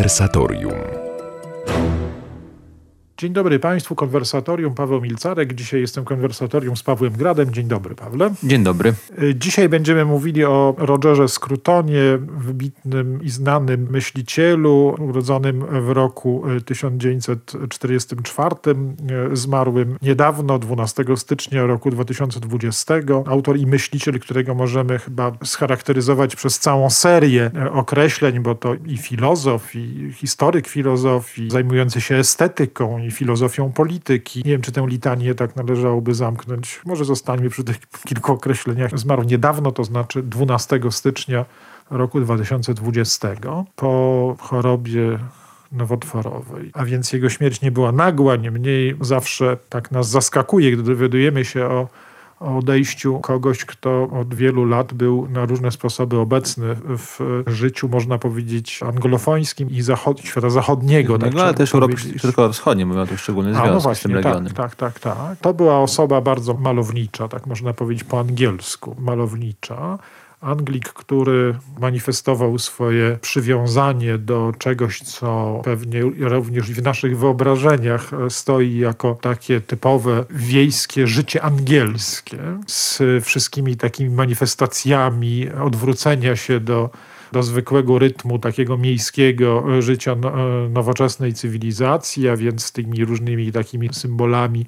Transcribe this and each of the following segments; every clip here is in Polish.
Konwersatorium. Dzień dobry Państwu, konwersatorium Paweł Milcarek. Dzisiaj jestem konwersatorium z Pawłem Gradem. Dzień dobry, Pawle. Dzień dobry. Dzisiaj będziemy mówili o Rogerze Scrutonie, wybitnym i znanym myślicielu, urodzonym w roku 1944, zmarłym niedawno, 12 stycznia roku 2020. Autor i myśliciel, którego możemy chyba scharakteryzować przez całą serię określeń, bo to i filozof, i historyk filozofii, zajmujący się estetyką, filozofią polityki. Nie wiem, czy tę litanię tak należałoby zamknąć. Może zostańmy przy tych kilku określeniach. Zmarł niedawno, to znaczy 12 stycznia roku 2020 po chorobie nowotworowej. A więc jego śmierć nie była nagła, niemniej zawsze tak nas zaskakuje, gdy dowiadujemy się o o odejściu kogoś, kto od wielu lat był na różne sposoby obecny w życiu, można powiedzieć, anglofońskim i zachod świata zachodniego. Tak, no, ale też Europy Środkowo-Wschodniej, miał tu szczególny związek no właśnie, z tym tak, regionem. Tak, tak, tak, tak. To była osoba bardzo malownicza, tak można powiedzieć po angielsku, malownicza. Anglik, który manifestował swoje przywiązanie do czegoś, co pewnie również w naszych wyobrażeniach stoi jako takie typowe wiejskie życie angielskie, z wszystkimi takimi manifestacjami odwrócenia się do do zwykłego rytmu takiego miejskiego życia no, nowoczesnej cywilizacji, a więc z tymi różnymi takimi symbolami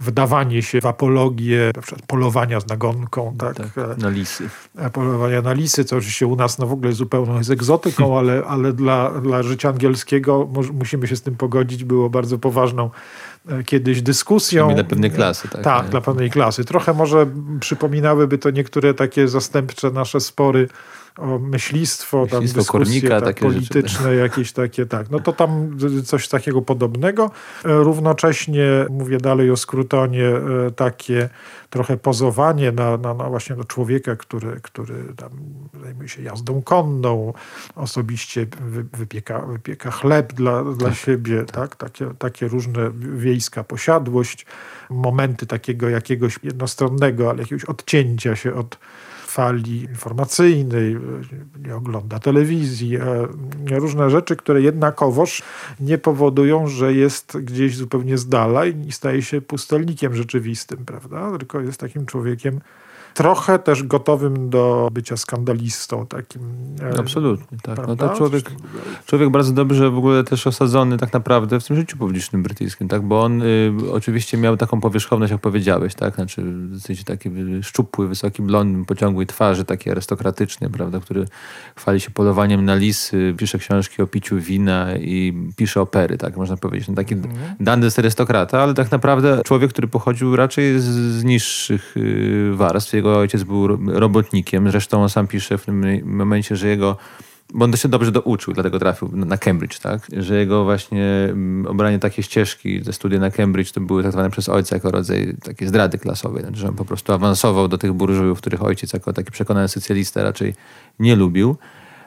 wdawanie się w apologię na przykład polowania z nagonką. Tak, tak na lisy. E, polowania na lisy, co oczywiście u nas no w ogóle zupełną jest egzotyką, ale, ale dla, dla życia angielskiego musimy się z tym pogodzić. Było bardzo poważną e, kiedyś dyskusją. Dla pewnej klasy. Tak, tak dla pewnej klasy. Trochę może przypominałyby to niektóre takie zastępcze nasze spory o myślistwo, myślistwo tam dyskusje kornika, tak, polityczne, rzeczy. jakieś takie, tak. No to tam coś takiego podobnego. E, równocześnie, mówię dalej o Skrutonie, e, takie trochę pozowanie na, na, na właśnie na człowieka, który, który tam zajmuje się jazdą konną, osobiście wypieka, wypieka chleb dla, dla tak, siebie, tak. tak? Takie, takie różne wiejska posiadłość, momenty takiego jakiegoś jednostronnego, ale jakiegoś odcięcia się od fali informacyjnej, nie ogląda telewizji, różne rzeczy, które jednakowoż nie powodują, że jest gdzieś zupełnie z dala i staje się pustelnikiem rzeczywistym, prawda? Tylko jest takim człowiekiem trochę też gotowym do bycia skandalistą takim. E, Absolutnie, tak. No to człowiek, człowiek bardzo dobrze w ogóle też osadzony tak naprawdę w tym życiu publicznym brytyjskim, tak? Bo on y, oczywiście miał taką powierzchowność, jak powiedziałeś, tak? Znaczy w taki szczupły, wysoki blond, pociągłej twarzy, taki arystokratyczny, prawda? Który chwali się polowaniem na lisy, pisze książki o piciu wina i pisze opery, tak? Można powiedzieć. No, taki mm. dandy arystokrata, ale tak naprawdę człowiek, który pochodził raczej z, z niższych y, warstw, jego ojciec był robotnikiem. Zresztą on sam pisze w tym momencie, że jego bo on się dobrze douczył, dlatego trafił na Cambridge, tak? Że jego właśnie mm, obranie takiej ścieżki ze studia na Cambridge to były zwane przez ojca jako rodzaj takiej zdrady klasowej. Znaczy, że on po prostu awansował do tych burżujów, których ojciec jako taki przekonany socjalista raczej nie lubił.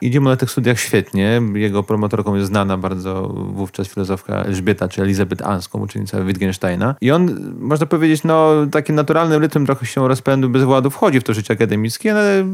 Idzie mu na tych studiach świetnie. Jego promotorką jest znana bardzo wówczas filozofka Elżbieta, czy Elizabeth Anską, uczennica Wittgensteina. I on, można powiedzieć, no taki naturalny rytm trochę się rozpędu bez władu wchodzi w to życie akademickie, ale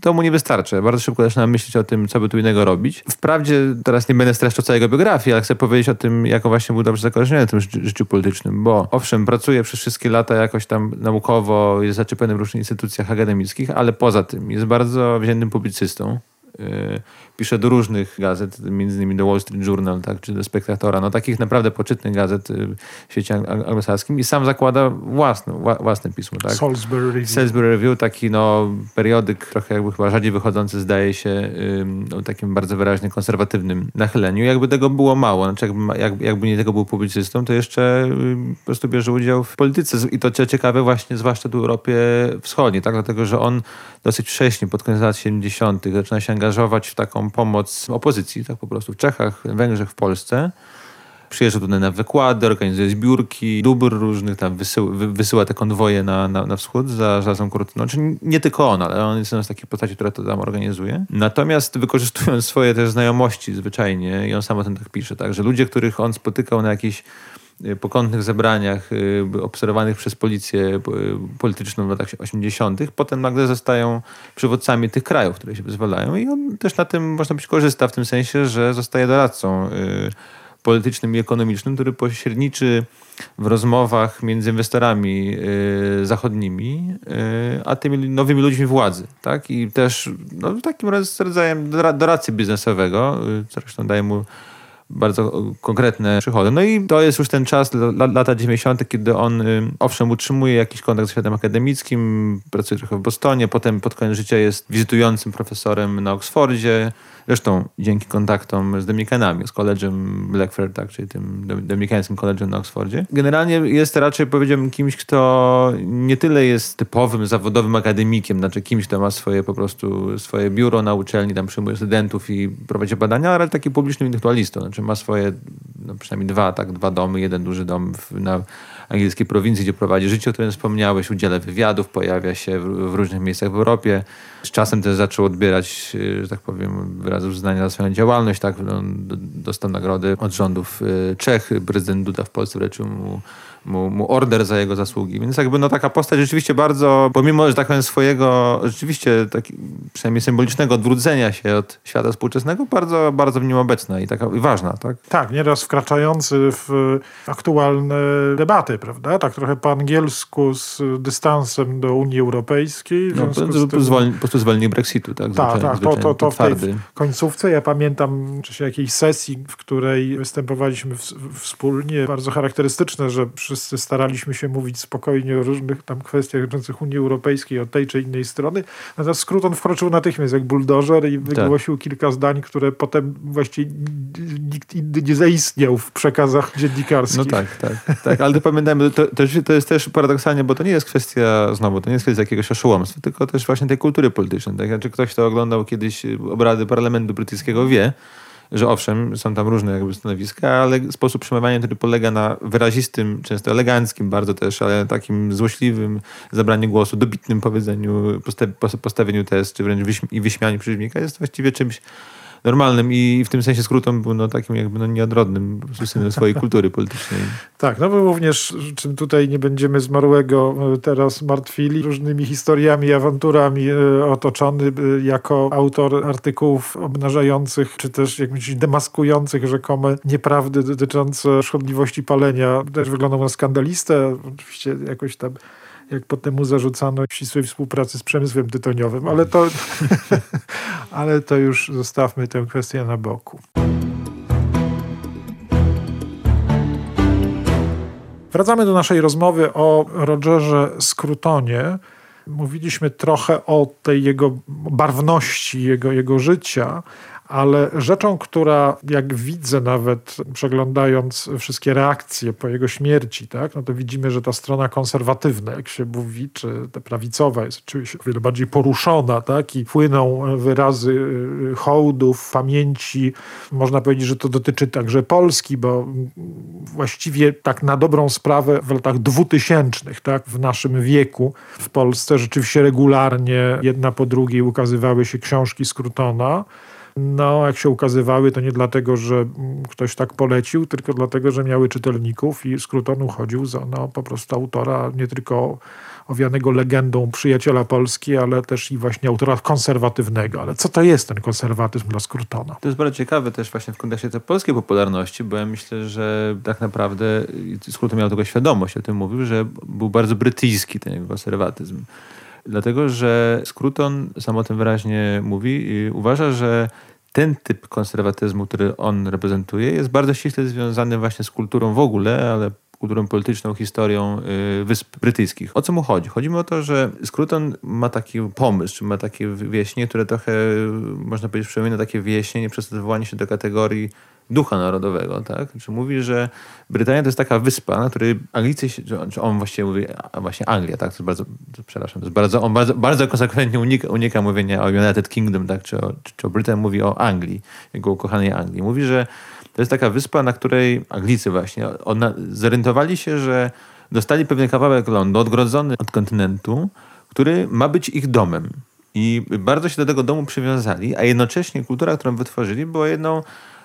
to mu nie wystarczy. Bardzo szybko zaczyna myśleć o tym, co by tu innego robić. Wprawdzie teraz nie będę streszczał całego biografii, ale chcę powiedzieć o tym, jako właśnie był dobrze zakorzeniony w tym życiu politycznym, bo owszem, pracuje przez wszystkie lata jakoś tam naukowo, jest zaczepiony w różnych instytucjach akademickich, ale poza tym jest bardzo wziętym publicystą. Y, pisze do różnych gazet, między innymi do Wall Street Journal, tak, czy do Spektatora, no takich naprawdę poczytnych gazet y, w świecie anglosaskim i sam zakłada własne, własne pismo. Tak? Salisbury Review. Salisbury Review, taki no, periodyk trochę jakby chyba rzadziej wychodzący, zdaje się, o takim bardzo wyraźnie konserwatywnym nachyleniu. Jakby tego było mało, znaczy jakby, jakby, jakby nie tego był publicystą, to jeszcze po prostu bierze udział w polityce i to ciekawe właśnie, zwłaszcza w Europie Wschodniej, tak? dlatego że on dosyć wcześnie, pod koniec lat 70., zaczyna się angażować w taką pomoc opozycji, tak po prostu w Czechach, Węgrzech, w Polsce. Przyjeżdża tutaj na wykłady, organizuje zbiórki dóbr różnych, tam wysyła, wysyła te konwoje na, na, na wschód za żelazną kurtyną. Czyli nie tylko on, ale on jest jedna z postaci, która to tam organizuje. Natomiast wykorzystując swoje też znajomości zwyczajnie, i on sam o tym tak pisze, tak, że ludzie, których on spotykał na jakichś pokątnych zebraniach obserwowanych przez policję polityczną w latach 80., potem nagle zostają przywódcami tych krajów, które się wyzwalają i on też na tym, można być, korzysta w tym sensie, że zostaje doradcą politycznym i ekonomicznym, który pośredniczy w rozmowach między inwestorami y, zachodnimi, y, a tymi nowymi ludźmi władzy. Tak? I też no, takim rodzajem doradcy biznesowego, y, zresztą daje mu bardzo konkretne przychody. No i to jest już ten czas, lata 90., kiedy on owszem utrzymuje jakiś kontakt z światem akademickim, pracuje trochę w Bostonie, potem pod koniec życia jest wizytującym profesorem na Oksfordzie, Zresztą dzięki kontaktom z Dominikanami, z koledżem Blackford, tak, czyli tym dominikańskim koledżem na Oksfordzie. Generalnie jest raczej, powiedziałbym, kimś, kto nie tyle jest typowym zawodowym akademikiem, znaczy kimś, kto ma swoje po prostu swoje biuro na uczelni, tam przyjmuje studentów i prowadzi badania, ale taki publicznym intelektualistą, znaczy ma swoje no przynajmniej dwa, tak, dwa domy, jeden duży dom w, na angielskiej prowincji, gdzie prowadzi życie, o którym wspomniałeś, udziela wywiadów, pojawia się w, w, różnych miejscach w Europie. Z czasem też zaczął odbierać, że tak powiem, wyrazy uznania za swoją działalność. Tak? No, dostał nagrody od rządów y, Czech. Prezydent Duda w Polsce wręczył mu mu, mu order za jego zasługi. Więc jakby no taka postać rzeczywiście bardzo, pomimo, że tak powiem swojego rzeczywiście taki, przynajmniej symbolicznego odwrócenia się od świata współczesnego, bardzo, bardzo w nim obecna i taka i ważna, tak? Tak, nieraz wkraczający w aktualne debaty, prawda? Tak trochę po angielsku z dystansem do Unii Europejskiej. No, po, tym... po prostu zwolnienie Brexitu, tak? Tak, tak, to, to, to w tej końcówce. Ja pamiętam w czasie jakiejś sesji, w której występowaliśmy w, wspólnie, bardzo charakterystyczne, że przy wszyscy staraliśmy się mówić spokojnie o różnych tam kwestiach dotyczących Unii Europejskiej od tej czy innej strony. Natomiast Skruton wkroczył natychmiast jak buldożer i wygłosił tak. kilka zdań, które potem właściwie nikt inny nie zaistniał w przekazach dziennikarskich. No tak, tak. tak. Ale to pamiętajmy, to, to, to jest też paradoksalnie, bo to nie jest kwestia, znowu, to nie jest kwestia jakiegoś oszołomstwa, tylko też właśnie tej kultury politycznej. Tak? Znaczy ktoś, kto oglądał kiedyś obrady parlamentu brytyjskiego wie, że owszem, są tam różne jakby stanowiska, ale sposób przemawiania, który polega na wyrazistym, często eleganckim bardzo też, ale takim złośliwym zabraniu głosu, dobitnym powiedzeniu, postawieniu test, czy wręcz wyśmi- i wyśmianiu przeciwnika jest właściwie czymś normalnym i w tym sensie skrótem był no, takim jakby no, nieodrodnym synem swojej kultury politycznej. Tak, no bo również, czym tutaj nie będziemy zmarłego e, teraz martwili, różnymi historiami, awanturami e, otoczony e, jako autor artykułów obnażających, czy też jakimiś demaskujących rzekome nieprawdy dotyczące szkodliwości palenia. Też wyglądał na skandalistę, oczywiście jakoś tam jak potem mu zarzucano ścisłej współpracy z przemysłem tytoniowym, ale to, ale to już zostawmy tę kwestię na boku. Wracamy do naszej rozmowy o Rogerze Scrutonie. Mówiliśmy trochę o tej jego barwności, jego, jego życia, ale rzeczą, która jak widzę nawet przeglądając wszystkie reakcje po jego śmierci, tak, no to widzimy, że ta strona konserwatywna, jak się mówi, czy ta prawicowa jest oczywiście o wiele bardziej poruszona, tak, i płyną wyrazy y, hołdów, pamięci. Można powiedzieć, że to dotyczy także Polski, bo właściwie tak na dobrą sprawę w latach dwutysięcznych, tak, w naszym wieku w Polsce rzeczywiście regularnie jedna po drugiej ukazywały się książki Scrutona. No, jak się ukazywały, to nie dlatego, że ktoś tak polecił, tylko dlatego, że miały czytelników i Skruton uchodził za no, po prostu autora nie tylko owianego legendą przyjaciela Polski, ale też i właśnie autora konserwatywnego. Ale co to jest ten konserwatyzm dla Skrutona? To jest bardzo ciekawe też właśnie w kontekście tej polskiej popularności, bo ja myślę, że tak naprawdę Skruton miał tego świadomość, o tym mówił, że był bardzo brytyjski ten konserwatyzm. Dlatego, że Scruton sam o tym wyraźnie mówi i uważa, że ten typ konserwatyzmu, który on reprezentuje, jest bardzo ściśle związany właśnie z kulturą w ogóle, ale kulturą polityczną, historią y, Wysp Brytyjskich. O co mu chodzi? Chodzi mi o to, że Scruton ma taki pomysł, czy ma takie wieśnie, które trochę, można powiedzieć, przypomina takie wieśnie odwołanie się do kategorii ducha narodowego, tak? Czy mówi, że Brytania to jest taka wyspa, na której Anglicy, czy on właściwie mówi, a właśnie Anglia, tak? To bardzo, to, przepraszam, to bardzo, on bardzo, bardzo konsekwentnie unika, unika mówienia o United Kingdom, tak? Czy o, czy, czy o Brytanii, mówi o Anglii, jego ukochanej Anglii. Mówi, że to jest taka wyspa, na której Anglicy właśnie ona, zorientowali się, że dostali pewien kawałek lądu odgrodzony od kontynentu, który ma być ich domem. I bardzo się do tego domu przywiązali, a jednocześnie kultura, którą wytworzyli, była jedną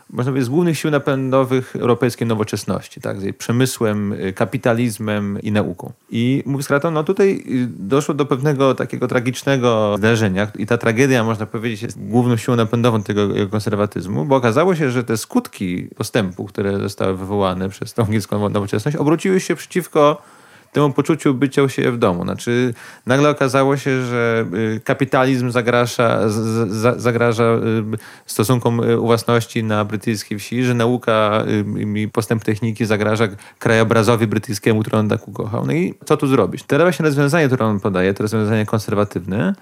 można powiedzieć, z głównych sił napędowych europejskiej nowoczesności, tak? z jej przemysłem, y, kapitalizmem i nauką. I mówi skratą, no tutaj y, doszło do pewnego takiego tragicznego zdarzenia i ta tragedia, można powiedzieć, jest główną siłą napędową tego konserwatyzmu, bo okazało się, że te skutki postępu, które zostały wywołane przez tą angielską nowoczesność, obróciły się przeciwko temu poczuciu bycia się w domu. Znaczy, nagle okazało się, że y, kapitalizm zagraża, zagraża y, stosunkom y, własności na brytyjskiej wsi, że nauka i postęp techniki zagraża krajobrazowi brytyjskiemu, który on tak ukochał. No i co tu zrobić? Teraz właśnie rozwiązanie, które on podaje, to rozwiązanie konserwatywne,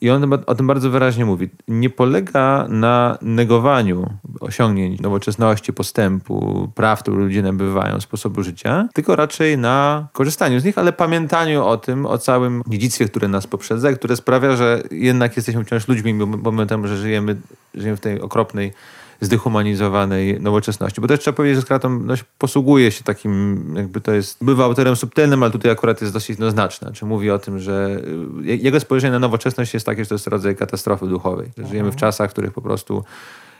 i on o tym bardzo wyraźnie mówi. Nie polega na negowaniu osiągnięć nowoczesności, postępu, praw, które ludzie nabywają, sposobu życia, tylko raczej na korzystaniu z nich, ale pamiętaniu o tym, o całym dziedzictwie, które nas poprzedza, które sprawia, że jednak jesteśmy wciąż ludźmi, pomimo tego, że żyjemy, żyjemy w tej okropnej zdehumanizowanej nowoczesności. Bo też trzeba powiedzieć, że Skraton no, posługuje się takim, jakby to jest, bywa autorem subtelnym, ale tutaj akurat jest dosyć jednoznaczny. Czy mówi o tym, że y, jego spojrzenie na nowoczesność jest takie, że to jest rodzaj katastrofy duchowej. Że żyjemy w mhm. czasach, w których po prostu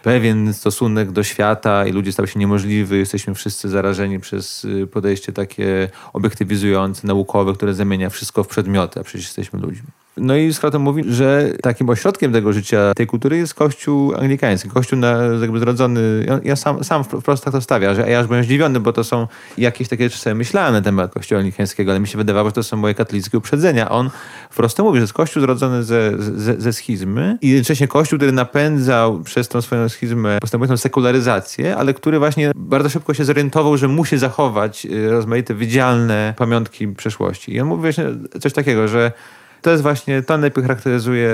pewien stosunek do świata i ludzie stał się niemożliwy. Jesteśmy wszyscy zarażeni przez y, podejście takie obiektywizujące, naukowe, które zamienia wszystko w przedmioty, a przecież jesteśmy ludźmi. No i Scruton mówi, że takim ośrodkiem tego życia, tej kultury jest kościół anglikański, kościół na, jakby zrodzony, ja, sam, sam wprost tak to stawia, że ja aż byłem zdziwiony, bo to są jakieś takie rzeczy, sobie myślałem na temat kościoła anglikańskiego, ale mi się wydawało, że to są moje katolickie uprzedzenia. On wprost mówi, że jest kościół zrodzony ze, ze, ze schizmy i jednocześnie kościół, który napędzał przez tą swoją schizmę postępującą sekularyzację, ale który właśnie bardzo szybko się zorientował, że musi zachować y, rozmaite wydzialne pamiątki przeszłości. I on mówi właśnie coś takiego, że to jest właśnie, to najlepiej charakteryzuje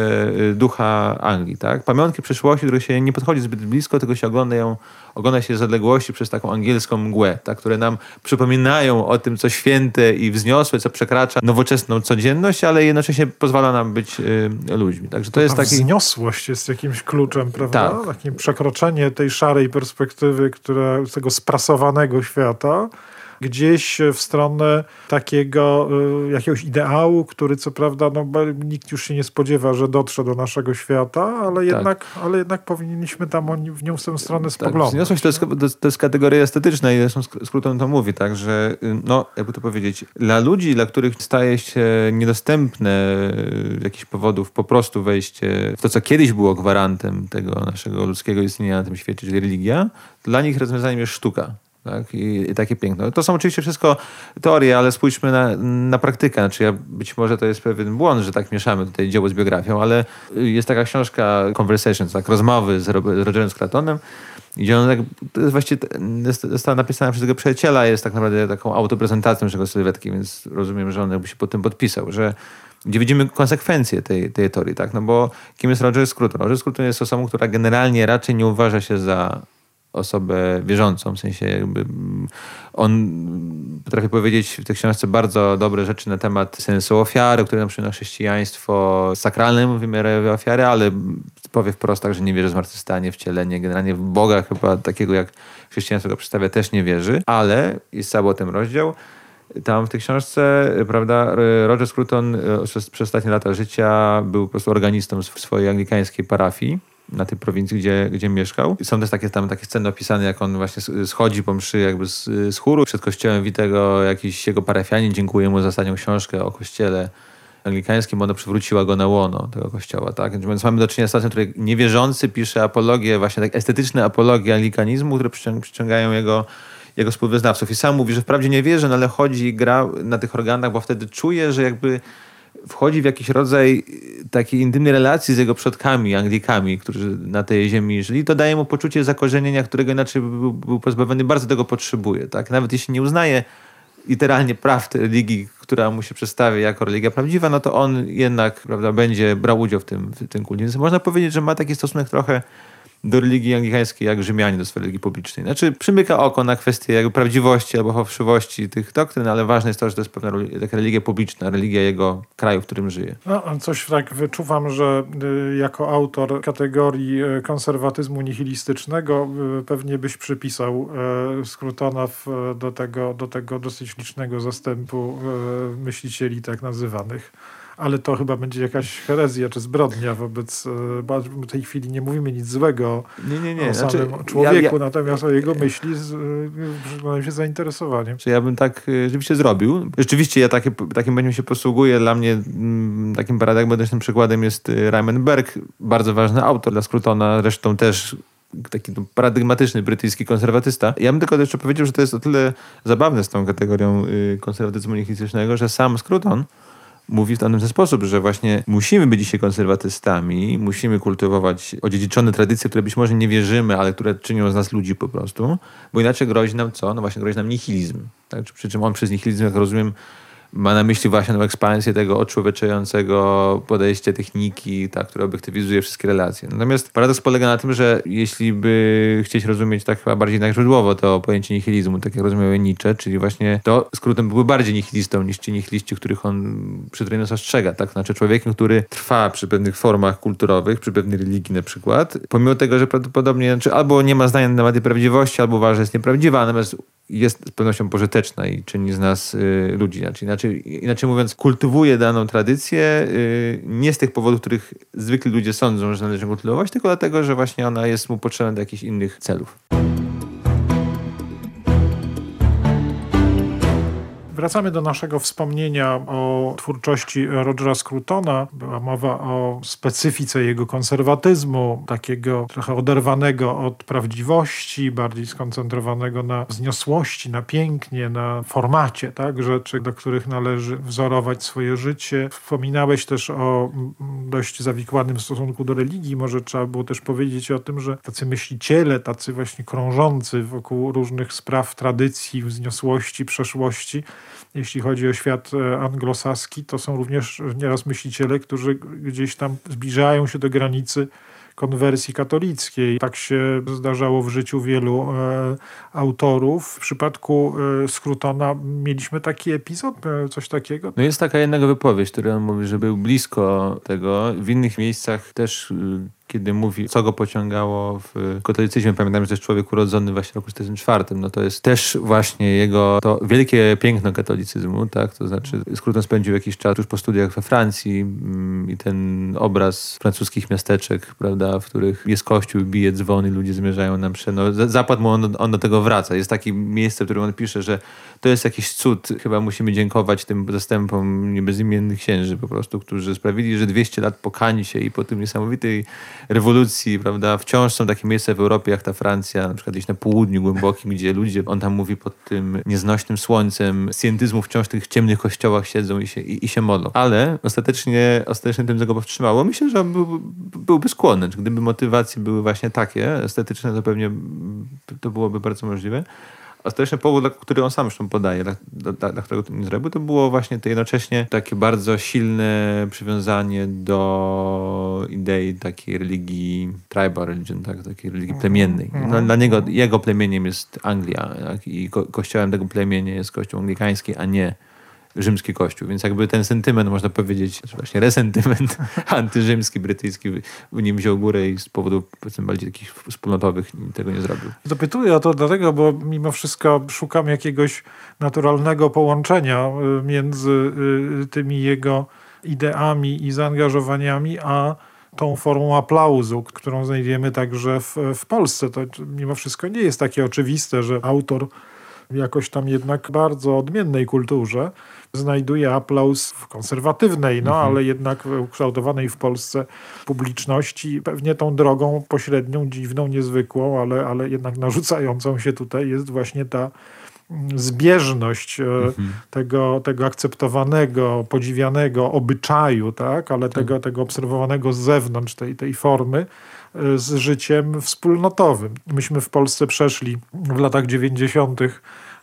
y, ducha Anglii, tak? Pamiątki przeszłości, które się nie podchodzi zbyt blisko, tylko się ogląda ją, ogląda się z odległości przez taką angielską mgłę, tak? które nam przypominają o tym, co święte i wzniosłe, co przekracza nowoczesną codzienność, ale jednocześnie pozwala nam być y, ludźmi. Także to jest taki... Wzniosłość jest jakimś kluczem, prawda? Tak. Takie przekroczenie tej szarej perspektywy, która, tego sprasowanego świata, gdzieś w stronę takiego y, jakiegoś ideału, który co prawda no, nikt już się nie spodziewa, że dotrze do naszego świata, ale tak. jednak, ale jednak powinniśmy tam w nią w tę stronę tak, spoglądać. Tak, to jest, to jest kategoria estetyczna i zresztą skrótem to mówi, tak, że y, no, jakby to powiedzieć, dla ludzi, dla których staje się niedostępne z jakichś powodów po prostu wejście w to, co kiedyś było gwarantem tego naszego ludzkiego istnienia na tym świecie, czyli religia, dla nich rozwiązaniem jest sztuka. Tak? I, I, takie piękno. To są oczywiście wszystko teorie, ale spójrzmy na, na praktykę. Znaczy ja, być może to jest pewien błąd, że tak mieszamy tutaj dzieło z biografią, ale jest taka książka Conversations, tak, rozmowy z Rogerem Scratonem, gdzie on tak, to jest właściwie, została napisana przez jego przyjaciela, jest tak naprawdę taką autoprezentacją tego sylwetki, więc rozumiem, że on jakby się pod tym podpisał, że gdzie widzimy konsekwencje tej, tej teorii, tak? No bo kim jest Roger Scruton? Roger Scruton jest osobą, która generalnie raczej nie uważa się za osobę wierzącą, w sensie jakby on potrafi powiedzieć w tej książce bardzo dobre rzeczy na temat sensu ofiary, który nam przynosi chrześcijaństwo, sakralnym wymiarem ofiary, ale powie wprost tak, że nie wierzy w zmartwychwstanie, wcielenie, generalnie w Boga chyba takiego jak chrześcijaństwo go przedstawia też nie wierzy, ale jest cały o tym rozdział, tam w tej książce, prawda, Roger Scruton przez, przez ostatnie lata życia był po prostu organistą w swojej anglikańskiej parafii na tej prowincji, gdzie, gdzie mieszkał. Są też takie, tam takie sceny opisane, jak on właśnie schodzi po mszy jakby z, z chóru. Przed kościołem witego jakiś jego parafianin dziękuję mu za ostatnią książkę o kościele anglikańskim, ona przywróciła go na łono tego kościoła, tak? Więc mamy do czynienia z sytuacją, w której niewierzący pisze apologię, właśnie tak estetyczne apologie anglikanizmu, które przyciągają jego jego współwyznawców. I sam mówi, że wprawdzie nie wierzy, no ale chodzi i gra na tych organach, bo wtedy czuje, że jakby wchodzi w jakiś rodzaj takiej intymnej relacji z jego przodkami, Anglikami, którzy na tej ziemi żyli, to daje mu poczucie zakorzenienia, którego inaczej był, był pozbawiony, bardzo tego potrzebuje. Tak? Nawet jeśli nie uznaje literalnie praw tej religii, która mu się przedstawia jako religia prawdziwa, no to on jednak prawda, będzie brał udział w tym, w tym kulcie. Więc można powiedzieć, że ma taki stosunek trochę do religii anglikańskiej jak Rzymianie do swojej religii publicznej. Znaczy przymyka oko na kwestię jakby prawdziwości albo fałszywości tych doktryn, ale ważne jest to, że to jest pewna taka religia publiczna, religia jego kraju, w którym żyje. No, coś tak wyczuwam, że y, jako autor kategorii y, konserwatyzmu nihilistycznego y, pewnie byś przypisał Scrutona do tego, do tego dosyć licznego zastępu myślicieli tak nazywanych ale to chyba będzie jakaś herezja czy zbrodnia wobec, bo w tej chwili nie mówimy nic złego nie, nie, nie. o znaczy, samym człowieku, ja, ja, natomiast o jego myśli przyglądam się zainteresowaniem. Czy ja bym tak rzeczywiście zrobił. Rzeczywiście ja takie, takim będzie się posługuję. Dla mnie mm, takim paradygmatycznym przykładem jest Raymond Berg, bardzo ważny autor dla Scrutona, zresztą też taki no, paradygmatyczny brytyjski konserwatysta. Ja bym tylko jeszcze powiedział, że to jest o tyle zabawne z tą kategorią y, konserwatyzmu nihilistycznego, że sam Scruton mówi w ten sposób, że właśnie musimy być dzisiaj konserwatystami, musimy kultywować odziedziczone tradycje, które być może nie wierzymy, ale które czynią z nas ludzi po prostu, bo inaczej grozi nam co? No właśnie grozi nam nihilizm. Tak? Przy czym on przez nihilizm, jak rozumiem, ma na myśli właśnie tą ekspansję tego odczłowieczającego podejścia techniki, tak, które obiektywizuje wszystkie relacje. Natomiast paradoks polega na tym, że jeśli by chcieć rozumieć tak chyba bardziej tak źródłowo to pojęcie nihilizmu, tak jak rozumiał Nietzsche, czyli właśnie to skrótem byłby bardziej nihilistą niż ci nihiliści, których on których nas ostrzega, tak? Znaczy człowiekiem, który trwa przy pewnych formach kulturowych, przy pewnej religii na przykład, pomimo tego, że prawdopodobnie znaczy albo nie ma zdania na temat prawdziwości, albo uważa, że jest nieprawdziwa, natomiast jest z pewnością pożyteczna i czyni z nas y, ludzi. Znaczy, inaczej, inaczej mówiąc, kultywuje daną tradycję y, nie z tych powodów, których zwykli ludzie sądzą, że należy kultywować, tylko dlatego, że właśnie ona jest mu potrzebna do jakichś innych celów. Wracamy do naszego wspomnienia o twórczości Rogera Scrutona. Była mowa o specyfice jego konserwatyzmu, takiego trochę oderwanego od prawdziwości, bardziej skoncentrowanego na wzniosłości, na pięknie, na formacie tak? rzeczy, do których należy wzorować swoje życie. Wspominałeś też o dość zawikłanym stosunku do religii. Może trzeba było też powiedzieć o tym, że tacy myśliciele, tacy właśnie krążący wokół różnych spraw tradycji, wzniosłości, przeszłości, jeśli chodzi o świat e, anglosaski, to są również nieraz myśliciele, którzy gdzieś tam zbliżają się do granicy konwersji katolickiej. Tak się zdarzało w życiu wielu e, autorów. W przypadku e, Scrutona mieliśmy taki epizod, e, coś takiego. No jest taka jedna wypowiedź, która mówi, że był blisko tego. W innych miejscach też kiedy mówi, co go pociągało w katolicyzmie. Pamiętam, że to jest człowiek urodzony właśnie w roku 1944. No to jest też właśnie jego to wielkie piękno katolicyzmu, tak? To znaczy skrótem spędził jakiś czas już po studiach we Francji mm, i ten obraz francuskich miasteczek, prawda, w których jest kościół, bije dzwony, ludzie zmierzają na mszę. No, zapadł mu on, on do tego wraca. Jest takie miejsce, w którym on pisze, że to jest jakiś cud. Chyba musimy dziękować tym zastępom niebezimiennych księży po prostu, którzy sprawili, że 200 lat pokani się i po tym niesamowitej rewolucji, prawda, wciąż są takie miejsca w Europie jak ta Francja, na przykład gdzieś na południu głębokim, gdzie ludzie, on tam mówi pod tym nieznośnym słońcem, scientyzmu wciąż w tych ciemnych kościołach siedzą i się, i, i się modlą. Ale ostatecznie, ostatecznie tym tego powstrzymało. Myślę, że był, byłby skłonny. Gdyby motywacje były właśnie takie, estetyczne, to pewnie to byłoby bardzo możliwe. Ostateczny powód, który on sam zresztą podaje, dla, dla, dla, którego to nie zrobił, to było właśnie to jednocześnie takie bardzo silne przywiązanie do idei takiej religii tribal religion, tak, takiej religii plemiennej. Mhm. dla niego, jego plemieniem jest Anglia tak, i ko kościołem tego plemienia jest kościół anglikański, a nie rzymski kościół. Więc jakby ten sentyment, można powiedzieć, znaczy właśnie resentyment antyrzymski, brytyjski w nim wziął górę i z powodu powiedzmy bardziej takich wspólnotowych tego nie zrobił. Zapytuję o to dlatego, bo mimo wszystko szukam jakiegoś naturalnego połączenia y, między y, tymi jego ideami i zaangażowaniami, a tą formą aplauzu, którą znajdziemy także w, w Polsce. To mimo wszystko nie jest takie oczywiste, że autor jakoś tam jednak bardzo odmiennej kulturze znajduje aplauz w konserwatywnej, no mhm. ale jednak ukształtowanej w Polsce publiczności. Pewnie tą drogą pośrednią, dziwną, niezwykłą, ale, ale jednak narzucającą się tutaj jest właśnie ta mm, zbieżność e, mhm. tego, tego akceptowanego, podziwianego obyczaju, tak? ale tak. Tego, tego obserwowanego z zewnątrz tej, tej formy e, z życiem wspólnotowym. Myśmy w Polsce przeszli w latach 90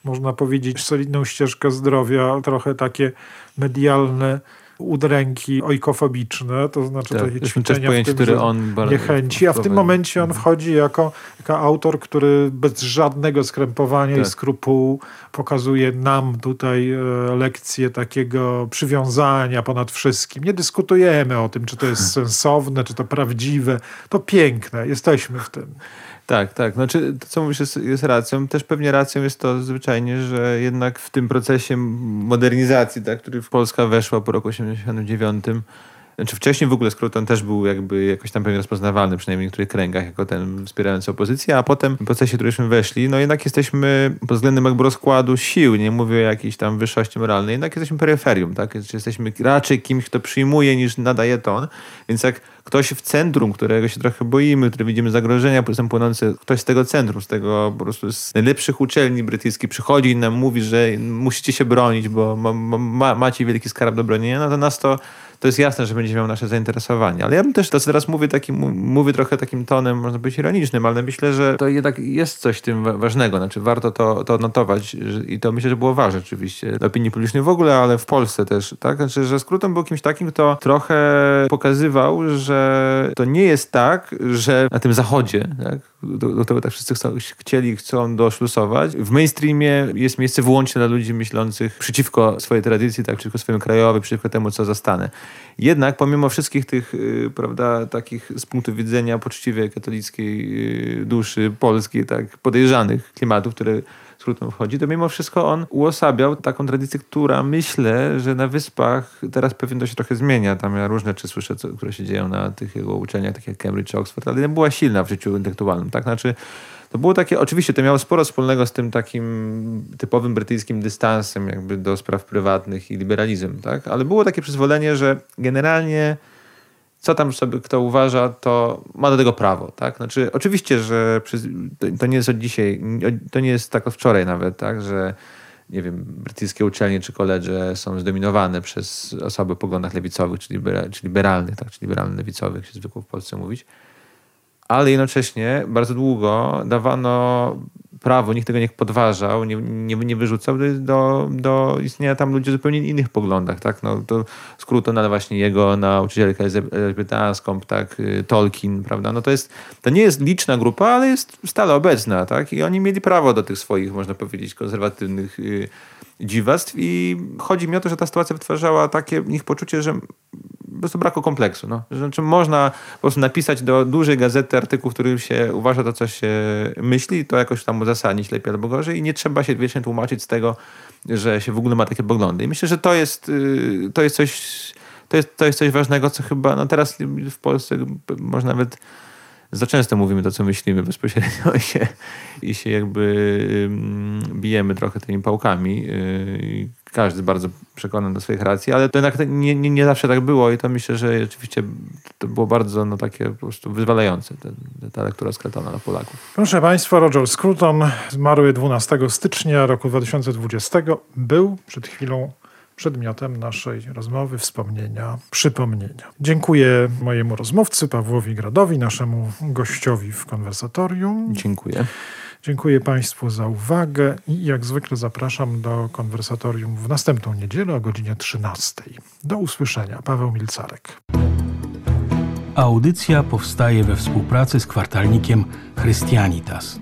można powiedzieć, solidną ścieżkę zdrowia, trochę takie medialne udręki ojkofobiczne, to znaczy tak, takie ćwiczenia pojęć, w tym, które on niechęci, a w tym momencie on mhm. wchodzi jako, jako autor, który bez żadnego skrępowania tak. i skrupułu pokazuje nam tutaj e, lekcję takiego przywiązania ponad wszystkim. Nie dyskutujemy o tym, czy to jest sensowne, czy to prawdziwe. To piękne, jesteśmy w tym. Tak, tak. Znaczy, to co mówisz jest, jest racją. Też pewnie racją jest to zwyczajnie, że jednak w tym procesie modernizacji, tak, który Polska weszła po roku 89, znaczy wcześniej w ogóle Skruton też był jakby jakoś tam pewnie rozpoznawalny, przynajmniej w niektórych kręgach, jako ten wspierający opozycję, a potem w procesie, w którymśmy weszli, no jednak jesteśmy pod względem jakby rozkładu sił, nie mówię o jakiejś tam wyższości moralnej, jednak jesteśmy peryferium, tak? Jesteśmy raczej kimś, kto przyjmuje niż nadaje ton, więc jak ktoś w centrum, którego się trochę boimy, który widzimy zagrożenia są płynące, ktoś z tego centrum, z tego po prostu z najlepszych uczelni brytyjskich przychodzi i nam mówi, że musicie się bronić, bo ma, ma, macie wielki skarb do bronienia, no to nas to to jest jasne, że będzie miał nasze zainteresowanie. Ale ja bym też, to co teraz mówię, takim, mówię trochę takim tonem, można być ironicznym, ale myślę, że to jednak jest coś tym ważnego. Znaczy warto to, to notować i to myślę, że było ważne oczywiście dla opinii publicznej w ogóle, ale w Polsce też. Tak? Znaczy, że skrótem był kimś takim, kto trochę pokazywał, że to nie jest tak, że na tym zachodzie, tak? do, do tego tak wszyscy chcą, chcieli, chcą doszlusować. W mainstreamie jest miejsce wyłącznie dla ludzi myślących przeciwko swojej tradycji, tak, przeciwko swojemu krajowi, przeciwko temu, co zastanę. Jednak pomimo wszystkich tych, y, prawda, takich z punktu widzenia poczciwej katolickiej y, duszy polskiej, tak, podejrzanych klimatów, które skrótem wchodzi, to mimo wszystko on uosabiał taką tradycję, która myślę, że na wyspach teraz pewnie to się trochę zmienia. Tam ja różne rzeczy słyszę, co, które się dzieją na tych jego uczelniach, takich jak Cambridge, Oxford, ale nie była silna w życiu intelektualnym, tak? Znaczy, to było takie, oczywiście to miało sporo wspólnego z tym takim typowym brytyjskim dystansem jakby do spraw prywatnych i liberalizm, tak? Ale było takie przyzwolenie, że generalnie co tam sobie kto uważa, to ma do tego prawo, tak? Znaczy, oczywiście, że to nie jest od dzisiaj, to nie jest tak od wczoraj nawet, tak? Że nie wiem, brytyjskie uczelnie czy koledże są zdominowane przez osoby o poglądach lewicowych, czy, czy liberalnych, tak? Czy liberalno-lewicowych, się zwykło w Polsce mówić. Ale jednocześnie bardzo długo dawano prawo, nikt tego nie podważał, nie, nie, nie wyrzucał do, do istnienia tam ludzi o zupełnie innych poglądach, tak? No, to skróto na właśnie jego nauczycielkę elżbietańską, tak? Y, Tolkien, prawda? No to jest, to nie jest liczna grupa, ale jest stale obecna, tak? I oni mieli prawo do tych swoich, można powiedzieć, konserwatywnych y, dziwactw i chodzi mi o to, że ta sytuacja wytwarzała takie w nich poczucie, że po prostu braku kompleksu. No. Znaczy można po prostu napisać do dużej gazety artykuł, w którym się uważa to, co się myśli, to jakoś tam uzasadnić lepiej albo gorzej i nie trzeba się wiecznie tłumaczyć z tego, że się w ogóle ma takie poglądy. I myślę, że to jest, y, to jest coś to jest, to jest coś ważnego, co chyba no teraz w Polsce można nawet za często mówimy to, co myślimy bezpośrednio i się, i się jakby bijemy trochę tymi pałkami. Każdy bardzo przekonany do swoich racji, ale to jednak nie, nie, nie, zawsze tak było i to myślę, że rzeczywiście to było bardzo no, takie po prostu wyzwalające, ta, ta lektura Scrutona na Polaków. Proszę Państwa, Roger Scruton zmarły 12 stycznia roku 2020. Był przed chwilą przedmiotem naszej rozmowy, wspomnienia, przypomnienia. Dziękuję mojemu rozmówcy Pawłowi Gradowi, naszemu gościowi w konwersatorium. Dziękuję. Dziękuję Państwu za uwagę i jak zwykle zapraszam do konwersatorium w następną niedzielę o godzinie 13. Do usłyszenia. Paweł Milcarek. Audycja powstaje we współpracy z kwartalnikiem Christianitas.